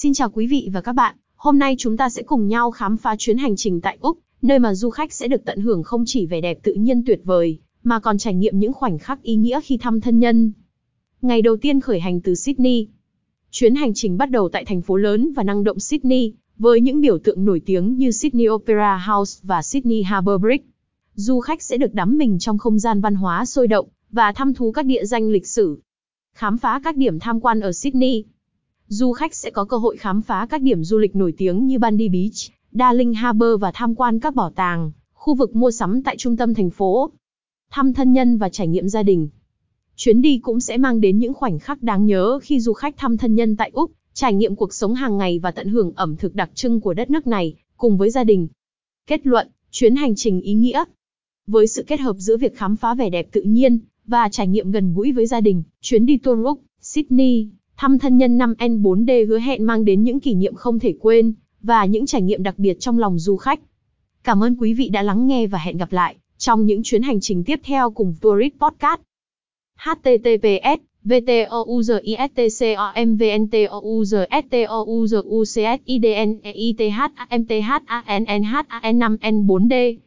Xin chào quý vị và các bạn, hôm nay chúng ta sẽ cùng nhau khám phá chuyến hành trình tại Úc, nơi mà du khách sẽ được tận hưởng không chỉ vẻ đẹp tự nhiên tuyệt vời, mà còn trải nghiệm những khoảnh khắc ý nghĩa khi thăm thân nhân. Ngày đầu tiên khởi hành từ Sydney. Chuyến hành trình bắt đầu tại thành phố lớn và năng động Sydney, với những biểu tượng nổi tiếng như Sydney Opera House và Sydney Harbour Bridge. Du khách sẽ được đắm mình trong không gian văn hóa sôi động và thăm thú các địa danh lịch sử. Khám phá các điểm tham quan ở Sydney. Du khách sẽ có cơ hội khám phá các điểm du lịch nổi tiếng như Bundy Beach, Darling Harbour và tham quan các bảo tàng, khu vực mua sắm tại trung tâm thành phố. Thăm thân nhân và trải nghiệm gia đình. Chuyến đi cũng sẽ mang đến những khoảnh khắc đáng nhớ khi du khách thăm thân nhân tại Úc, trải nghiệm cuộc sống hàng ngày và tận hưởng ẩm thực đặc trưng của đất nước này, cùng với gia đình. Kết luận, chuyến hành trình ý nghĩa. Với sự kết hợp giữa việc khám phá vẻ đẹp tự nhiên và trải nghiệm gần gũi với gia đình, chuyến đi tour Úc, Sydney, thăm thân nhân năm N4D hứa hẹn mang đến những kỷ niệm không thể quên và những trải nghiệm đặc biệt trong lòng du khách. Cảm ơn quý vị đã lắng nghe và hẹn gặp lại trong những chuyến hành trình tiếp theo cùng Tourist Podcast. https VTOUZISTCOMVNTOUZSTOUZUCSIDNEITHAMTHANN5N4D